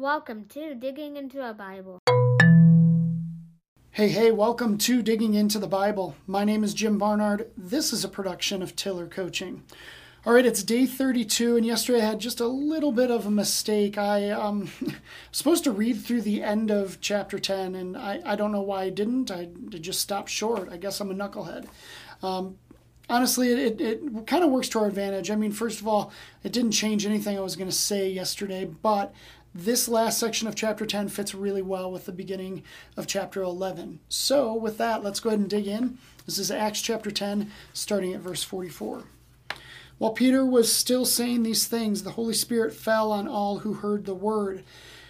Welcome to Digging into a Bible. Hey, hey, welcome to Digging into the Bible. My name is Jim Barnard. This is a production of Tiller Coaching. All right, it's day 32, and yesterday I had just a little bit of a mistake. I um supposed to read through the end of chapter 10, and I, I don't know why I didn't. I, I just stopped short. I guess I'm a knucklehead. Um, honestly, it, it, it kind of works to our advantage. I mean, first of all, it didn't change anything I was going to say yesterday, but this last section of chapter 10 fits really well with the beginning of chapter 11. So, with that, let's go ahead and dig in. This is Acts chapter 10, starting at verse 44. While Peter was still saying these things, the Holy Spirit fell on all who heard the word.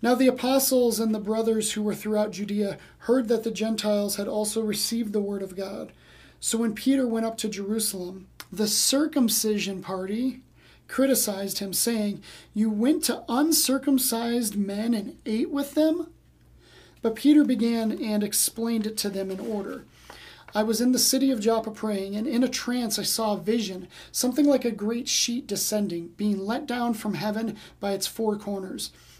Now the apostles and the brothers who were throughout Judea heard that the Gentiles had also received the word of God. So when Peter went up to Jerusalem, the circumcision party criticized him, saying, You went to uncircumcised men and ate with them? But Peter began and explained it to them in order. I was in the city of Joppa praying, and in a trance I saw a vision, something like a great sheet descending, being let down from heaven by its four corners.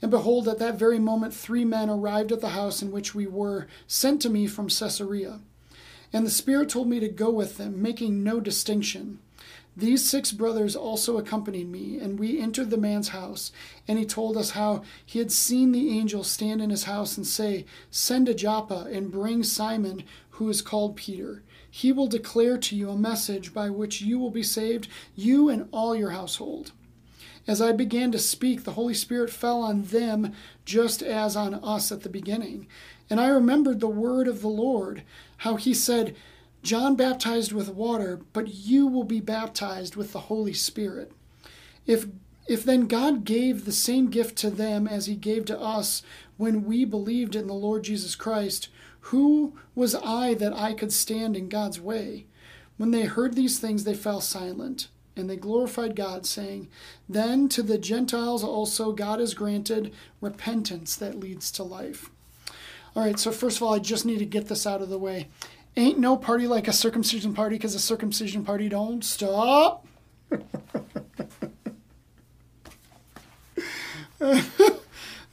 And behold, at that very moment, three men arrived at the house in which we were, sent to me from Caesarea. And the Spirit told me to go with them, making no distinction. These six brothers also accompanied me, and we entered the man's house. And he told us how he had seen the angel stand in his house and say, Send to Joppa and bring Simon, who is called Peter. He will declare to you a message by which you will be saved, you and all your household. As I began to speak, the Holy Spirit fell on them just as on us at the beginning. And I remembered the word of the Lord, how he said, John baptized with water, but you will be baptized with the Holy Spirit. If if then God gave the same gift to them as he gave to us when we believed in the Lord Jesus Christ, who was I that I could stand in God's way? When they heard these things, they fell silent, and they glorified God, saying, Then to the Gentiles also God has granted repentance that leads to life. All right, so first of all, I just need to get this out of the way. Ain't no party like a circumcision party because a circumcision party don't stop.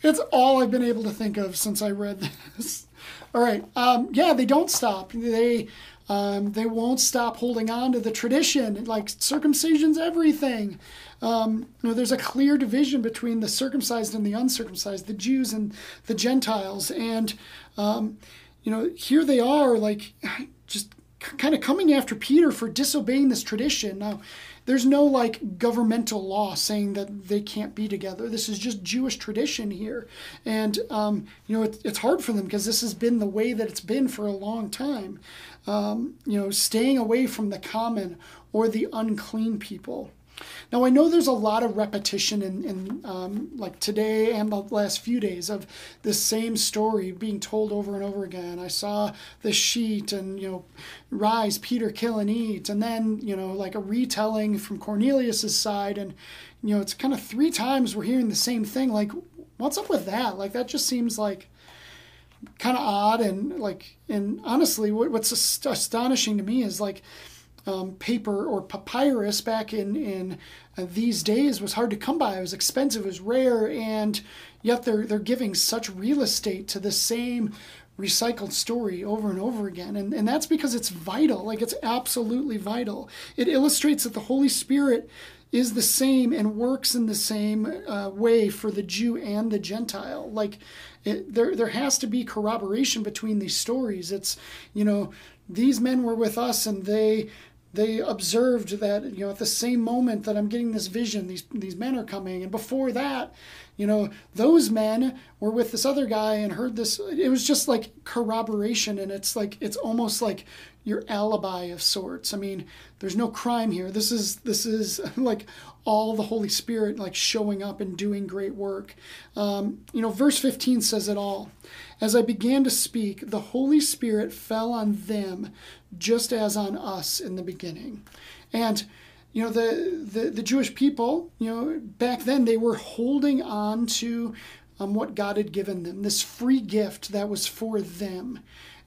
it's all I've been able to think of since I read this. All right, um, yeah, they don't stop. They um, they won't stop holding on to the tradition. Like circumcision's everything. Um, you know, there's a clear division between the circumcised and the uncircumcised, the Jews and the Gentiles, and um, you know, here they are, like, just kind of coming after Peter for disobeying this tradition. Now, there's no like governmental law saying that they can't be together. This is just Jewish tradition here, and um, you know it, it's hard for them because this has been the way that it's been for a long time. Um, you know, staying away from the common or the unclean people. Now I know there's a lot of repetition in, in um, like today and the last few days of this same story being told over and over again. I saw the sheet and you know, rise, Peter, kill and eat, and then you know like a retelling from Cornelius's side, and you know it's kind of three times we're hearing the same thing. Like, what's up with that? Like that just seems like kind of odd and like and honestly, what, what's astonishing to me is like um, paper or papyrus back in in uh, these days was hard to come by. It was expensive, it was rare, and yet they're they're giving such real estate to the same recycled story over and over again. And, and that's because it's vital, like it's absolutely vital. It illustrates that the Holy Spirit is the same and works in the same uh, way for the Jew and the Gentile. Like it, there, there has to be corroboration between these stories. It's, you know, these men were with us and they they observed that you know at the same moment that I'm getting this vision, these these men are coming, and before that, you know, those men were with this other guy and heard this. It was just like corroboration, and it's like it's almost like your alibi of sorts. I mean, there's no crime here. This is this is like all the Holy Spirit like showing up and doing great work. Um, you know, verse 15 says it all. As I began to speak, the Holy Spirit fell on them just as on us in the beginning. And you know the, the, the Jewish people, you know, back then they were holding on to um, what God had given them, this free gift that was for them.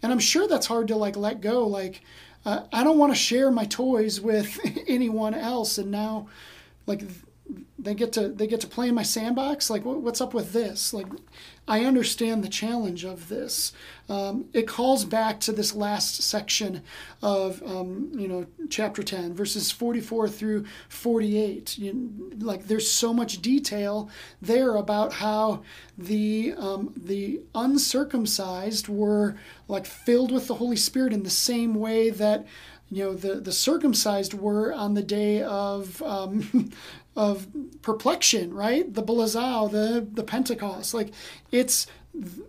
And I'm sure that's hard to like let go. Like, uh, I don't want to share my toys with anyone else, and now, like, they get to they get to play in my sandbox? Like what's up with this? Like i understand the challenge of this. Um, it calls back to this last section of um, you know chapter 10 verses 44 through 48 you, like there's so much detail there about how the um, the uncircumcised were like filled with the holy spirit in the same way that you know the the circumcised were on the day of um, of perplexion, right? The Belazao, the the Pentecost, like it's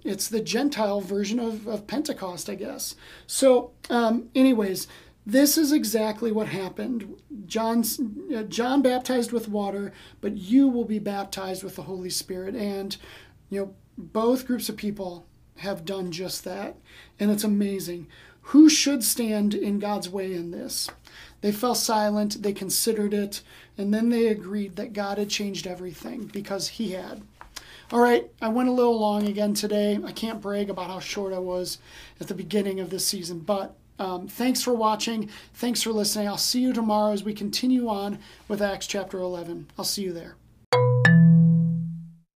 it's the Gentile version of, of Pentecost, I guess. So, um, anyways, this is exactly what happened. John's uh, John baptized with water, but you will be baptized with the Holy Spirit, and you know both groups of people have done just that, and it's amazing. Who should stand in God's way in this? They fell silent, they considered it, and then they agreed that God had changed everything because He had. All right, I went a little long again today. I can't brag about how short I was at the beginning of this season, but um, thanks for watching. Thanks for listening. I'll see you tomorrow as we continue on with Acts chapter 11. I'll see you there.